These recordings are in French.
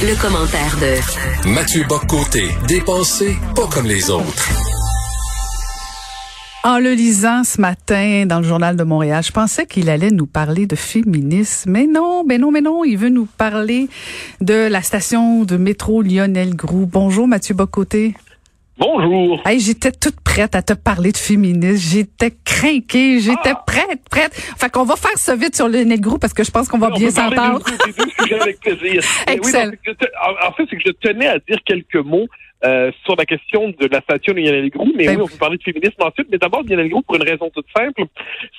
Le, commentaire de Mathieu Boccoté, dépensé pas comme les autres. En le lisant ce matin dans le journal de Montréal, je pensais qu'il allait nous parler de féminisme, mais non, mais non, mais non, il veut nous parler de la station de métro Lionel Groux. Bonjour Mathieu Bocoté. Bonjour. Hey, j'étais toute prête à te parler de féminisme. J'étais craquée. J'étais ah. prête, prête. Fait qu'on va faire ça vite sur le Group parce que je pense qu'on va bien s'entendre. plaisir. Excellent. en fait, c'est que je tenais à dire quelques mots euh, sur la question de la station de Lionel Groux, mais ben oui, on peut parler de féminisme ensuite, mais d'abord Lionel Groux pour une raison toute simple,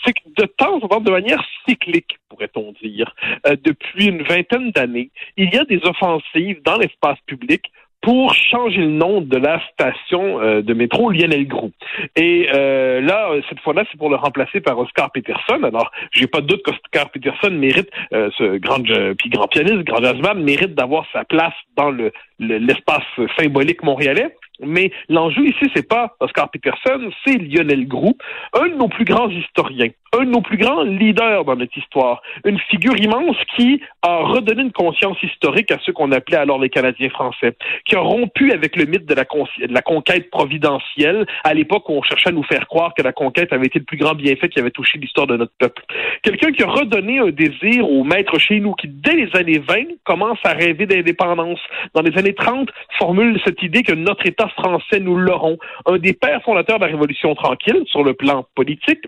c'est que de temps en temps, de manière cyclique, pourrait-on dire, euh, depuis une vingtaine d'années, il y a des offensives dans l'espace public pour changer le nom de la station euh, de métro Lionel Groux. Et euh, là, cette fois-là, c'est pour le remplacer par Oscar Peterson. Alors, j'ai pas de doute qu'Oscar Peterson mérite, euh, ce grand puis grand pianiste, grand jazzman, mérite d'avoir sa place dans le l'espace symbolique montréalais. Mais l'enjeu ici, c'est pas Oscar Peterson, c'est Lionel Groux, un de nos plus grands historiens, un de nos plus grands leaders dans notre histoire, une figure immense qui a redonné une conscience historique à ceux qu'on appelait alors les Canadiens français, qui a rompu avec le mythe de la, de la conquête providentielle, à l'époque où on cherchait à nous faire croire que la conquête avait été le plus grand bienfait qui avait touché l'histoire de notre peuple. Quelqu'un qui a redonné un désir aux maîtres chez nous, qui dès les années 20 commence à rêver d'indépendance. Dans les années 30, formule cette idée que notre État français, nous l'aurons. Un des pères fondateurs de la Révolution tranquille sur le plan politique,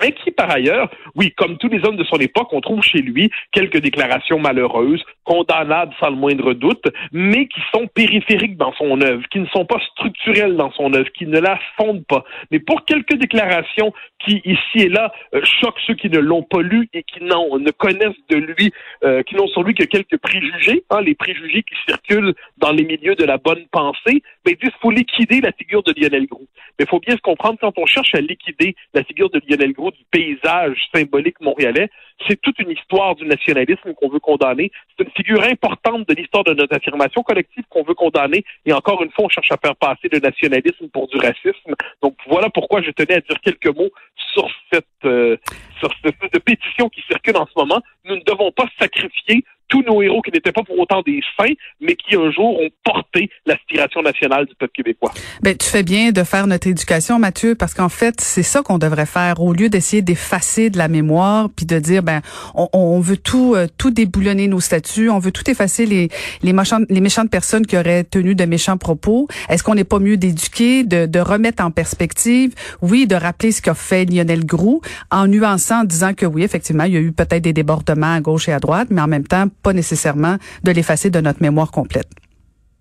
mais qui, par ailleurs, oui, comme tous les hommes de son époque, on trouve chez lui quelques déclarations malheureuses, condamnables sans le moindre doute, mais qui sont périphériques dans son œuvre, qui ne sont pas structurelles dans son œuvre, qui ne la fondent pas. Mais pour quelques déclarations qui, ici et là, euh, choquent ceux qui ne l'ont pas lu et qui ne connaissent de lui, euh, qui n'ont sur lui que quelques préjugés, hein, les préjugés qui circulent dans les milieux de la bonne pensée, mais disent qu'il faut liquider la figure de Lionel Groux. Mais il faut bien se comprendre, quand on cherche à liquider la figure de Lionel Groux, du paysage symbolique montréalais, c'est toute une histoire du nationalisme qu'on veut condamner. C'est une figure importante de l'histoire de notre affirmation collective qu'on veut condamner. Et encore une fois, on cherche à faire passer le nationalisme pour du racisme. Donc voilà pourquoi je tenais à dire quelques mots sur cette, euh, sur cette pétition qui circule en ce moment. Nous ne devons pas sacrifier tous nos héros qui n'étaient pas pour autant des saints, mais qui un jour ont porté l'aspiration nationale du peuple québécois. Ben, tu fais bien de faire notre éducation, Mathieu, parce qu'en fait, c'est ça qu'on devrait faire au lieu d'essayer d'effacer de la mémoire, puis de dire ben on, veut tout euh, tout déboulonner nos statuts, on veut tout effacer les les méchantes les méchantes personnes qui auraient tenu de méchants propos. Est-ce qu'on n'est pas mieux d'éduquer, de, de remettre en perspective, oui, de rappeler ce qu'a fait Lionel Groux, en nuançant, en disant que oui, effectivement, il y a eu peut-être des débordements à gauche et à droite, mais en même temps pas nécessairement de l'effacer de notre mémoire complète.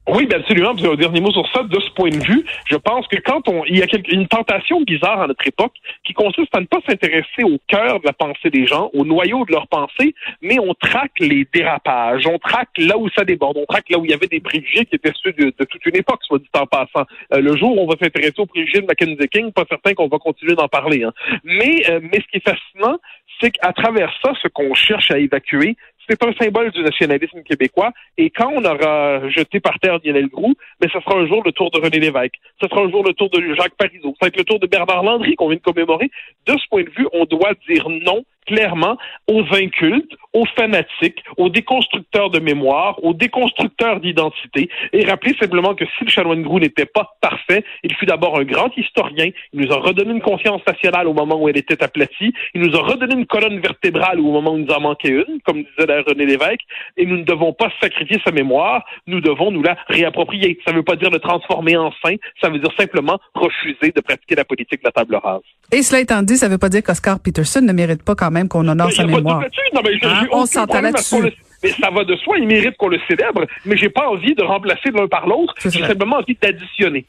Oui, bien absolument. Un dernier mot sur ça. De ce point de vue, je pense que quand on, il y a une tentation bizarre à notre époque qui consiste à ne pas s'intéresser au cœur de la pensée des gens, au noyau de leur pensée, mais on traque les dérapages, on traque là où ça déborde, on traque là où il y avait des préjugés qui étaient ceux de, toute une époque, soit dit en passant. Euh, le jour où on va s'intéresser aux préjugés de Mackenzie King, pas certain qu'on va continuer d'en parler. Hein. Mais, euh, mais ce qui est fascinant, c'est qu'à travers ça, ce qu'on cherche à évacuer, c'est un symbole du nationalisme québécois. Et quand on aura jeté par terre Lionel Groux, mais ce sera un jour le tour de René Lévesque. Ce sera un jour le tour de Jacques Parizeau. Ça va être le tour de Bernard Landry qu'on vient de commémorer. De ce point de vue, on doit dire non clairement aux incultes, aux fanatiques, aux déconstructeurs de mémoire, aux déconstructeurs d'identité, et rappeler simplement que si le chanoine Grou n'était pas parfait, il fut d'abord un grand historien, il nous a redonné une conscience nationale au moment où elle était aplatie, il nous a redonné une colonne vertébrale au moment où il nous en manquait une, comme disait René Lévesque, et nous ne devons pas sacrifier sa mémoire, nous devons nous la réapproprier. Ça ne veut pas dire le transformer en saint, ça veut dire simplement refuser de pratiquer la politique de la table rase. Et cela étant dit, ça ne veut pas dire qu'Oscar Peterson ne mérite pas quand même qu'on honore sa mémoire. Hein? On s'entend là-dessus. Mais ça va de soi, il mérite qu'on le célèbre, mais j'ai pas envie de remplacer l'un par l'autre, j'ai simplement envie d'additionner.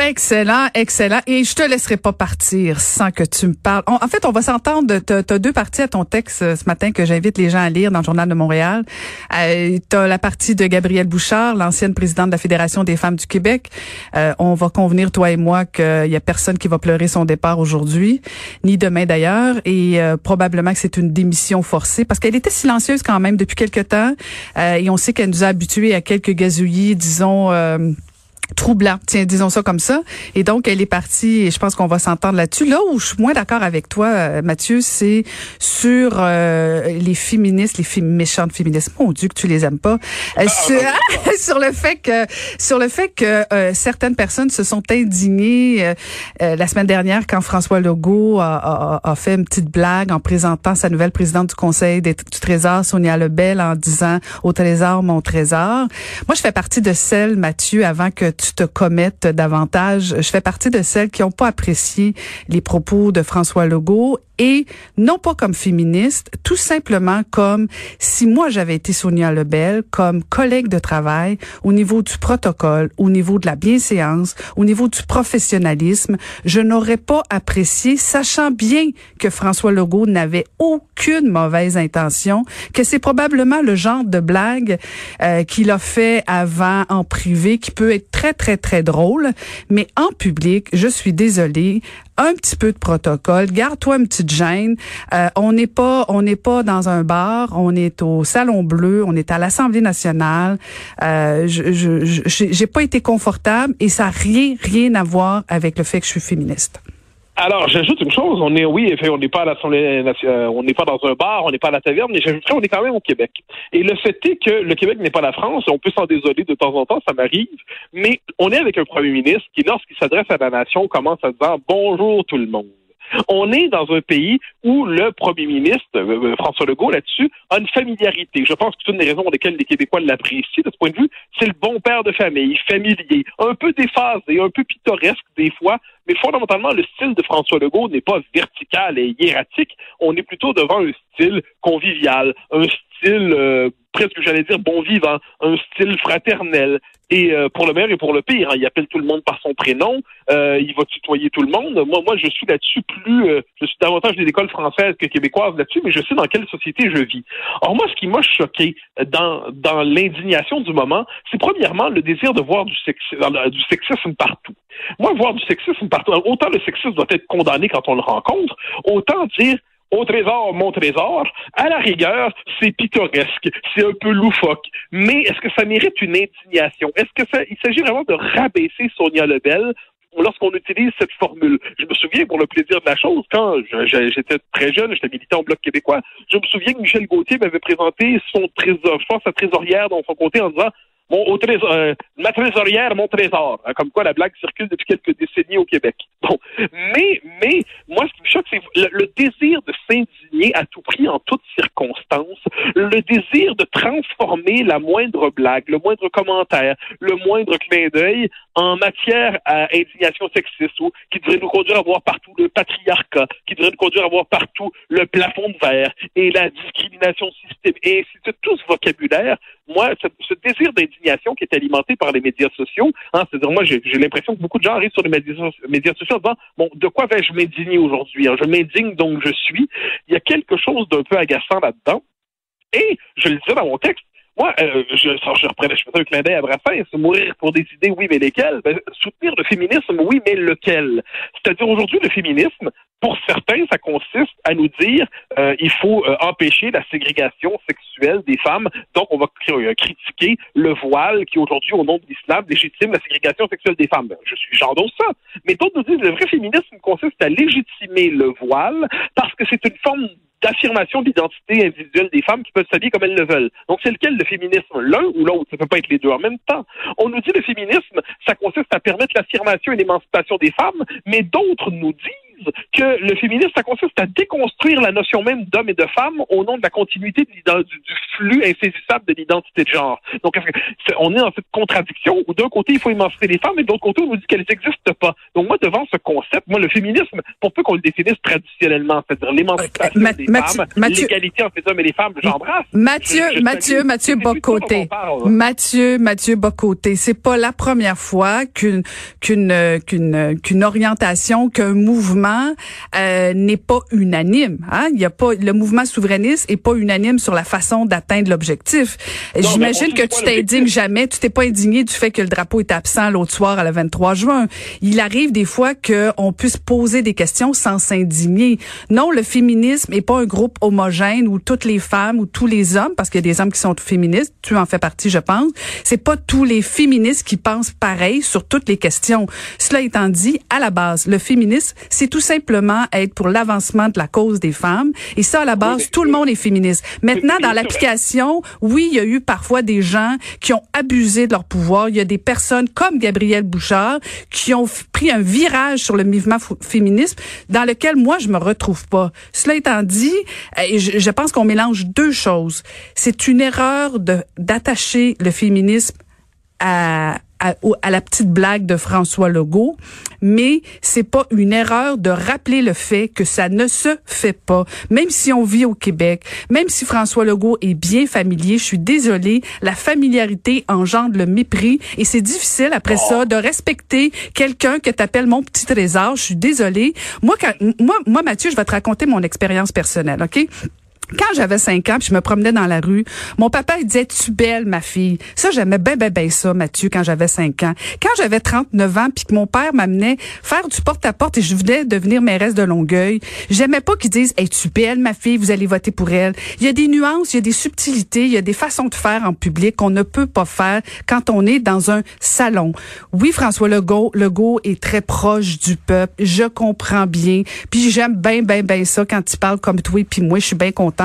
Excellent, excellent. Et je te laisserai pas partir sans que tu me parles. en fait, on va s'entendre. Tu as, deux parties à ton texte euh, ce matin que j'invite les gens à lire dans le Journal de Montréal. Euh, tu as la partie de Gabrielle Bouchard, l'ancienne présidente de la Fédération des femmes du Québec. Euh, on va convenir, toi et moi, qu'il y a personne qui va pleurer son départ aujourd'hui, ni demain d'ailleurs. Et euh, probablement que c'est une démission forcée parce qu'elle était silencieuse quand même depuis quelque temps. et on sait qu'elle nous a habitués à quelques gazouillis, disons troublant, tiens, disons ça comme ça. Et donc, elle est partie, et je pense qu'on va s'entendre là-dessus. Là où je suis moins d'accord avec toi, euh, Mathieu, c'est sur euh, les féministes, les méchantes féministes. Mon Dieu, que tu les aimes pas. Euh, ah, sur, le fait que, sur le fait que certaines personnes se sont indignées la semaine dernière quand François Legault a, a, fait une petite blague en présentant sa nouvelle présidente du Conseil du Trésor, Sonia Lebel, en disant au Trésor, mon Trésor. Moi, je fais partie de celles, Mathieu, avant que tu te commettes davantage. Je fais partie de celles qui n'ont pas apprécié les propos de François Legault et non pas comme féministe, tout simplement comme si moi j'avais été Sonia Lebel comme collègue de travail au niveau du protocole, au niveau de la bienséance, au niveau du professionnalisme, je n'aurais pas apprécié, sachant bien que François Legault n'avait aucune mauvaise intention, que c'est probablement le genre de blague euh, qu'il a fait avant en privé qui peut être très très très drôle, mais en public, je suis désolée, un petit peu de protocole, garde-toi une petite gêne. Euh, on n'est pas, on n'est pas dans un bar, on est au Salon Bleu, on est à l'Assemblée nationale. Euh, je, je, j'ai pas été confortable et ça n'a rien, rien à voir avec le fait que je suis féministe. Alors, j'ajoute une chose. On est, oui, on n'est pas à euh, on n'est pas dans un bar, on n'est pas à la taverne, mais j'ajouterais, on est quand même au Québec. Et le fait est que le Québec n'est pas la France. On peut s'en désoler de temps en temps, ça m'arrive. Mais on est avec un premier ministre qui, lorsqu'il s'adresse à la nation, commence à dire bonjour tout le monde. On est dans un pays où le premier ministre, euh, euh, François Legault, là-dessus, a une familiarité. Je pense que c'est une des raisons pour lesquelles les Québécois l'apprécient de ce point de vue. C'est le bon père de famille, familier, un peu déphasé, un peu pittoresque des fois, mais fondamentalement, le style de François Legault n'est pas vertical et hiératique. On est plutôt devant un style convivial, un style euh, presque, j'allais dire, bon vivant, un style fraternel. Et euh, pour le meilleur et pour le pire, hein, il appelle tout le monde par son prénom, euh, il va tutoyer tout le monde. Moi, moi, je suis là-dessus plus, euh, je suis davantage des écoles françaises que québécoises là-dessus, mais je sais dans quelle société je vis. Or moi, ce qui m'a choqué dans dans l'indignation du moment, c'est premièrement le désir de voir du, du sexisme partout. Moi, voir du sexisme partout, autant le sexisme doit être condamné quand on le rencontre, autant dire au trésor, mon trésor, à la rigueur, c'est pittoresque, c'est un peu loufoque. Mais est-ce que ça mérite une indignation? Est-ce que ça, il s'agit vraiment de rabaisser Sonia Lebel lorsqu'on utilise cette formule? Je me souviens, pour le plaisir de la chose, quand j'étais très jeune, j'étais militant au Bloc québécois, je me souviens que Michel Gauthier m'avait présenté son trésor, je sa trésorière dans son côté en disant mon, trésor, euh, ma trésorière, mon trésor. Hein, comme quoi la blague circule depuis quelques décennies au Québec. Bon, mais mais moi ce qui me choque c'est le, désir de s'indigner à tout prix en toutes circonstances, le désir de transformer la moindre blague, le moindre commentaire, le moindre clin d'œil en matière à indignation sexiste ou qui devrait nous conduire à voir partout le patriarcat, qui devrait nous conduire à voir partout le plafond de verre et la discrimination systémique et ainsi de tout ce vocabulaire. Moi, ce, ce désir d'indignation qui est alimentée par les médias sociaux. Hein, C'est-à-dire, moi, j'ai l'impression que beaucoup de gens arrivent sur les médias, sociaux en disant, bon, de quoi vais-je m'indigner aujourd'hui? Hein? Je m'indigne donc je suis. Il y a quelque chose d'un peu agaçant là-dedans. Et, je le disais dans mon texte, moi, euh, je, reprenais, je faisais un clin d'œil à Brassens, mourir pour décider oui, mais lesquels? Ben, soutenir le féminisme, oui, mais lequel? C'est-à-dire aujourd'hui, le féminisme, pour certains, ça consiste à nous dire euh, il faut euh, empêcher la ségrégation sexuelle des femmes. Donc, on va critiquer le voile qui aujourd'hui, au nom de l'islam, légitime la ségrégation sexuelle des femmes. Ben, je suis j'endose ça. Mais d'autres nous disent le vrai féminisme consiste à légitimer le voile parce que c'est une forme d'affirmation d'identité individuelle des femmes qui peuvent s'habiller comme elles le veulent. Donc, c'est lequel le féminisme? L'un ou l'autre? Ça peut pas être les deux en même temps. On nous dit le féminisme, ça consiste à permettre l'affirmation et l'émancipation des femmes, mais d'autres nous disent que le féminisme, ça consiste à déconstruire la notion même d'homme et de femme au nom de la continuité du, du, flux insaisissable de l'identité de genre. Donc, on est dans cette contradiction où d'un côté, il faut émanciper les femmes et de l'autre côté, on nous dit qu'elles n'existent pas. Donc, moi, devant ce concept, moi, le féminisme, pour peu qu'on le définisse traditionnellement, c'est-à-dire l'émancipation des femmes, l'égalité entre les hommes et les femmes, j'embrasse. Mathieu, Mathieu, Mathieu Bocoté. Mathieu, Mathieu Bocoté. C'est pas la première fois qu'une, qu'une, qu'une, qu'une orientation, qu'un mouvement mouvement euh, n'est pas unanime. Hein? Il y a pas le mouvement souverainiste est pas unanime sur la façon d'atteindre l'objectif. J'imagine que tu t'indignes jamais, tu t'es pas indigné du fait que le drapeau est absent l'autre soir à la 23 juin. Il arrive des fois qu'on puisse poser des questions sans s'indigner. Non, le féminisme est pas un groupe homogène où toutes les femmes ou tous les hommes, parce qu'il y a des hommes qui sont féministes, tu en fais partie, je pense. C'est pas tous les féministes qui pensent pareil sur toutes les questions. Cela étant dit, à la base, le féminisme, c'est tout simplement être pour l'avancement de la cause des femmes. Et ça, à la base, tout le monde est féministe. Maintenant, dans l'application, oui, il y a eu parfois des gens qui ont abusé de leur pouvoir. Il y a des personnes comme Gabrielle Bouchard qui ont pris un virage sur le mouvement féministe dans lequel moi, je me retrouve pas. Cela étant dit, euh, je, je pense qu'on mélange deux choses. C'est une erreur d'attacher le féminisme à, à, la petite blague de François Legault, mais c'est pas une erreur de rappeler le fait que ça ne se fait pas. Même si on vit au Québec, même si François Legault est bien familier, je suis désolée, la familiarité engendre le mépris et c'est difficile après ça de respecter quelqu'un que t'appelles mon petit trésor. Je suis désolée. Moi, quand, moi, moi, Mathieu, je vais te raconter mon expérience personnelle, ok? Quand j'avais cinq ans, puis je me promenais dans la rue, mon papa il disait tu belle ma fille. Ça j'aimais bien ben ben ça Mathieu quand j'avais cinq ans. Quand j'avais 39 ans puis que mon père m'amenait faire du porte-à-porte et je venais devenir mairesse de Longueuil, j'aimais pas qu'ils disent "Hey tu belle ma fille, vous allez voter pour elle." Il y a des nuances, il y a des subtilités, il y a des façons de faire en public qu'on ne peut pas faire quand on est dans un salon. Oui, François Legault, Legault est très proche du peuple, je comprends bien. Puis j'aime bien ben ben ça quand il parle comme toi puis moi je suis bien contente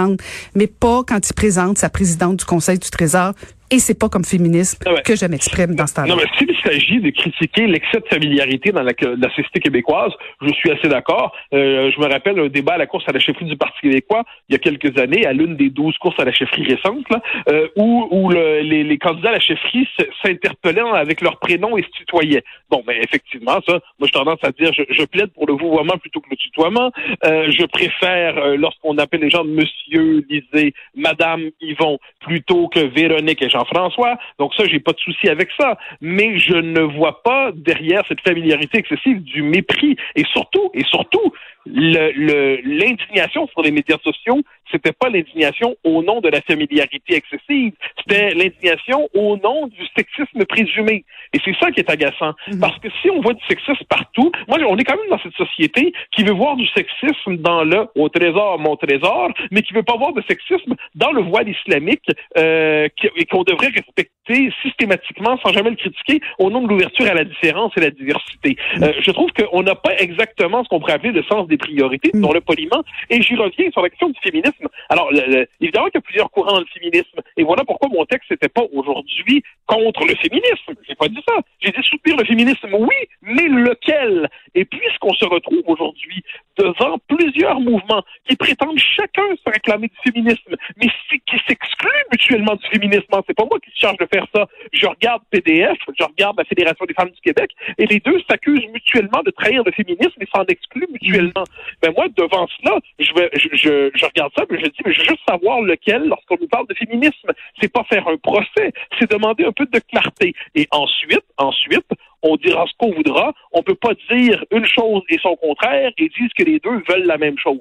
mais pas quand il présente sa présidente du Conseil du Trésor et c'est pas comme féministe que je m'exprime dans ce temps-là. Non, mais s'il s'agit de critiquer l'excès de familiarité dans la, société québécoise, je suis assez d'accord. Euh, je me rappelle un débat à la course à la chefferie du Parti québécois il y a quelques années, à l'une des douze courses à la chefferie récentes, là, euh, où, où le, les, les, candidats à la chefferie s'interpellaient avec leur prénom et se tutoyaient. Bon, mais effectivement, ça, moi j'ai tendance à dire, je, je, plaide pour le vouvoiement plutôt que le tutoiement. Euh, je préfère, euh, lorsqu'on appelle les gens Monsieur, Lisée, Madame, Yvon, plutôt que Véronique et Jean françois Donc ça, j'ai pas de souci avec ça. Mais je ne vois pas derrière cette familiarité excessive du mépris. Et surtout, et surtout, l'indignation sur les médias sociaux, c'était pas l'indignation au nom de la familiarité excessive, c'était l'indignation au nom du sexisme présumé. Et c'est ça qui est agaçant. Mhm. Parce que si on voit du sexisme partout, moi, on est quand même dans cette société qui veut voir du sexisme dans le au trésor, mon trésor, mais qui veut pas voir de sexisme dans le voile islamique euh, et qu'on devrait respecter systématiquement sans jamais le critiquer au nom de l'ouverture à la différence et la diversité. Mhm. Euh, je trouve qu'on n'a pas exactement ce qu'on pourrait appeler le sens des priorités, dans le poliment. Et j'y reviens sur la question du féminisme. Alors, évidemment qu'il y a plusieurs courants dans le féminisme. Et voilà pourquoi mon texte n'était pas aujourd'hui contre le féminisme. J'ai pas dit ça. J'ai dit soutenir le féminisme, oui, mais lequel? Et puisqu'on se retrouve aujourd'hui devant plusieurs mouvements qui prétendent chacun se réclamer du féminisme, mais qui s'excluent mutuellement du féminisme, c'est pas moi qui se charge de faire ça. Je regarde PDF, je regarde la Fédération des femmes du Québec, et les deux s'accusent mutuellement de trahir le féminisme et s'en excluent mutuellement. Mais moi, devant cela, je, vais, je, je, regarde ça, mais je dis, mais je veux juste savoir lequel lorsqu'on nous parle de féminisme. C'est pas faire un procès, c'est demander un peu de clarté. Et ensuite, ensuite, on dira ce qu'on voudra. On peut pas dire une chose et son contraire et dire que les deux veulent la même chose.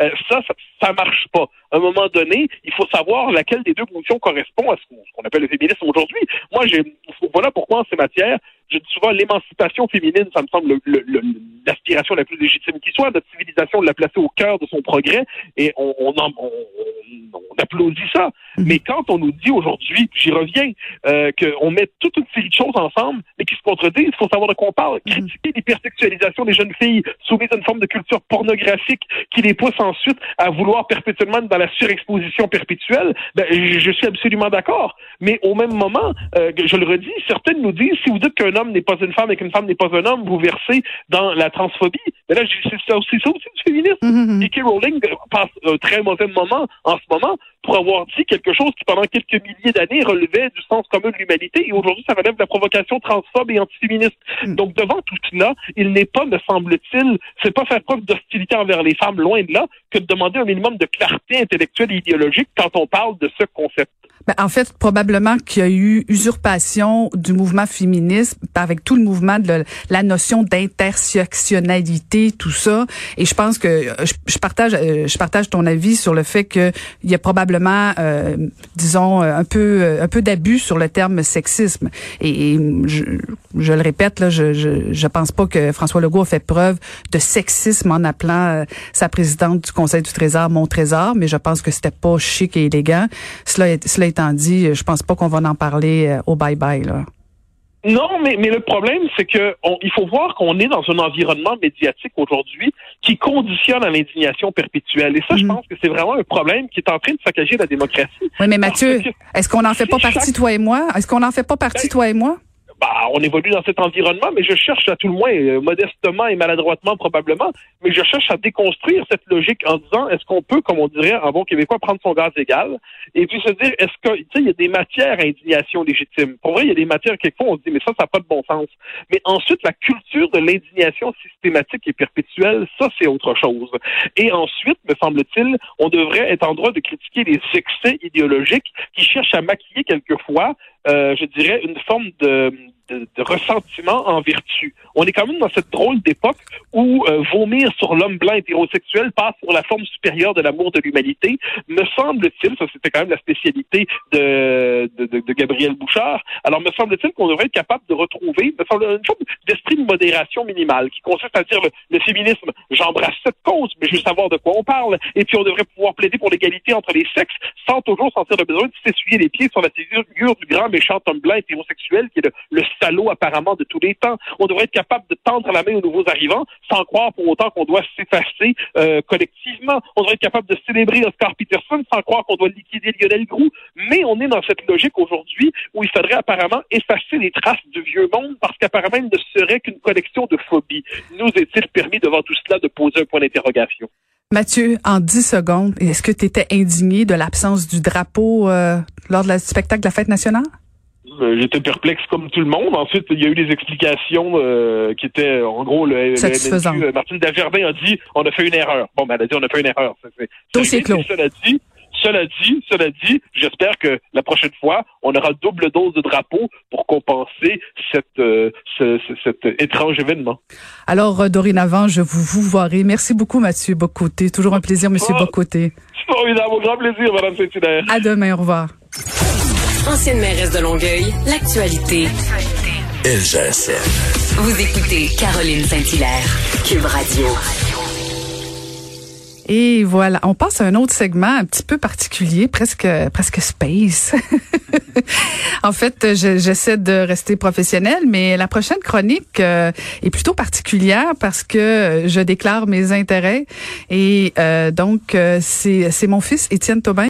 Euh, ça, ça, ça marche pas. À un moment donné, il faut savoir laquelle des deux positions correspond à ce qu'on appelle le féminisme aujourd'hui. Moi, voilà pourquoi en ces matières, je dis souvent l'émancipation féminine, ça me semble l'aspiration la plus légitime qui soit, notre civilisation la placer au cœur de son progrès et on, on, on, on applaudit ça. Mhm. Mais quand on nous dit aujourd'hui, j'y reviens, euh, qu'on met toute une série de choses ensemble, mais qui se contredisent, il faut savoir de quoi on parle. Mhm. Critiquer l'hypersexualisation des jeunes filles soumises à une forme de culture pornographique qui les pousse ensuite à vouloir perpétuellement dans la surexposition perpétuelle, ben, je, suis absolument d'accord. Mais au même moment, euh, je le redis, certaines nous disent, si vous dites qu'un homme n'est pas une femme et qu'une femme n'est pas un homme, vous versez dans la transphobie. Mais là, c'est ça aussi, ça aussi du féminisme. Mm Rowling passe un très mauvais moment en ce moment pour avoir dit quelque chose qui, pendant quelques milliers d'années, relevait du sens commun de l'humanité. Et aujourd'hui, ça relève de la provocation transphobe et antiféministe. Mm. Donc, devant tout cela, il n'est pas, me semble-t-il, c'est pas faire preuve d'hostilité envers les femmes, loin de là, que de demander un minimum de clarté intellectuelle et idéologique quand on parle de ce concept. Ben, en fait, probablement qu'il y a eu usurpation du mouvement féministe avec tout le mouvement de la notion d'intersectionnalité, tout ça. Et je pense que euh, je, partage, euh, je partage ton avis sur le fait qu'il y a probablement, euh, disons, un peu, un peu d'abus sur le terme sexisme. Et, je, le répète, là, je, je, je pense pas que François Legault a fait preuve de sexisme en appelant sa présidente du Conseil du Trésor mon trésor, mais je pense que c'était pas chic et élégant. Étant dit, je pense pas qu'on va en parler au bye-bye, là. Non, mais, mais le problème, c'est que il faut voir qu'on est dans un environnement médiatique aujourd'hui qui conditionne à l'indignation perpétuelle. Et ça, je mhm. pense que c'est vraiment un problème qui est en train de saccager la démocratie. Oui, mais Mathieu, est-ce qu'on n'en fait pas partie, toi et moi? Est-ce qu'on n'en fait pas partie, ben, toi et moi? Bah, on évolue dans cet environnement, mais je cherche à tout le moins, euh, modestement et maladroitement probablement, mais je cherche à déconstruire cette logique en disant est-ce qu'on peut, comme on dirait en bon québécois, prendre son gaz égal et puis se dire est-ce que, tu sais, il y a des matières à indignation légitime. Pour vrai, il y a des matières quelquefois on se dit mais ça, ça n'a pas de bon sens. Mais ensuite, la culture de l'indignation systématique et perpétuelle, ça, c'est autre chose. Et ensuite, me semble-t-il, on devrait être en droit de critiquer les excès idéologiques qui cherchent à maquiller quelquefois je dirais, une forme de, de, ressentiment en vertu. On est quand même dans cette drôle d'époque où euh, vomir sur l'homme blanc hétérosexuel passe pour la forme supérieure de l'amour de l'humanité. Me semble-t-il, ça c'était quand même la spécialité de, de, de, Gabriel Bouchard, alors me semble-t-il qu'on devrait être capable de retrouver me semble, une forme d'esprit de modération minimale qui consiste à dire le, féminisme, j'embrasse cette cause, mais je veux savoir de quoi on parle, et puis on devrait pouvoir plaider pour l'égalité entre les sexes sans toujours sentir le besoin de s'essuyer les pieds sur la figure du grand méchant homme blanc hétérosexuel qui est le, le salaud apparemment de tous les temps. On devrait être capable de tendre la main aux nouveaux arrivants sans croire pour autant qu'on doit s'effacer euh, collectivement. On devrait être capable de célébrer Oscar Peterson sans croire qu'on doit liquider Lionel Groux. Mais on est dans cette logique aujourd'hui où il faudrait apparemment effacer les traces du vieux monde parce qu'apparemment il ne serait qu'une collection de phobies. Nous est-il permis devant tout cela de poser un point d'interrogation? Mathieu, en 10 secondes, est-ce que tu étais indigné de l'absence du drapeau euh, lors du spectacle de la fête nationale? Euh, j'étais perplexe comme tout le monde. Ensuite, il y a eu des explications euh, qui étaient, en gros, le, le euh, Martine Dagerbin a dit on a fait une erreur. Bon, ben, elle a dit on a fait une erreur. Dossier clos. Cela dit, cela dit, cela dit, j'espère que la prochaine fois, on aura double dose de drapeau pour compenser cette, ce, cet étrange événement. Alors, dorénavant, je vous vous voirai. Merci beaucoup, Mathieu Bocoté. Toujours un plaisir, Monsieur oh, Bocoté. C'est formidable. Au grand plaisir, Madame Saint-Hilaire. À demain. Au revoir. Ancienne mairesse de Longueuil, l'actualité. LGSN. Vous écoutez Caroline Saint-Hilaire, Cube Radio. Et voilà, on passe à un autre segment un petit peu particulier, presque presque space. en fait, j'essaie de rester professionnelle, mais la prochaine chronique euh, est plutôt particulière parce que je déclare mes intérêts et euh, donc euh, c'est c'est mon fils Étienne Taubin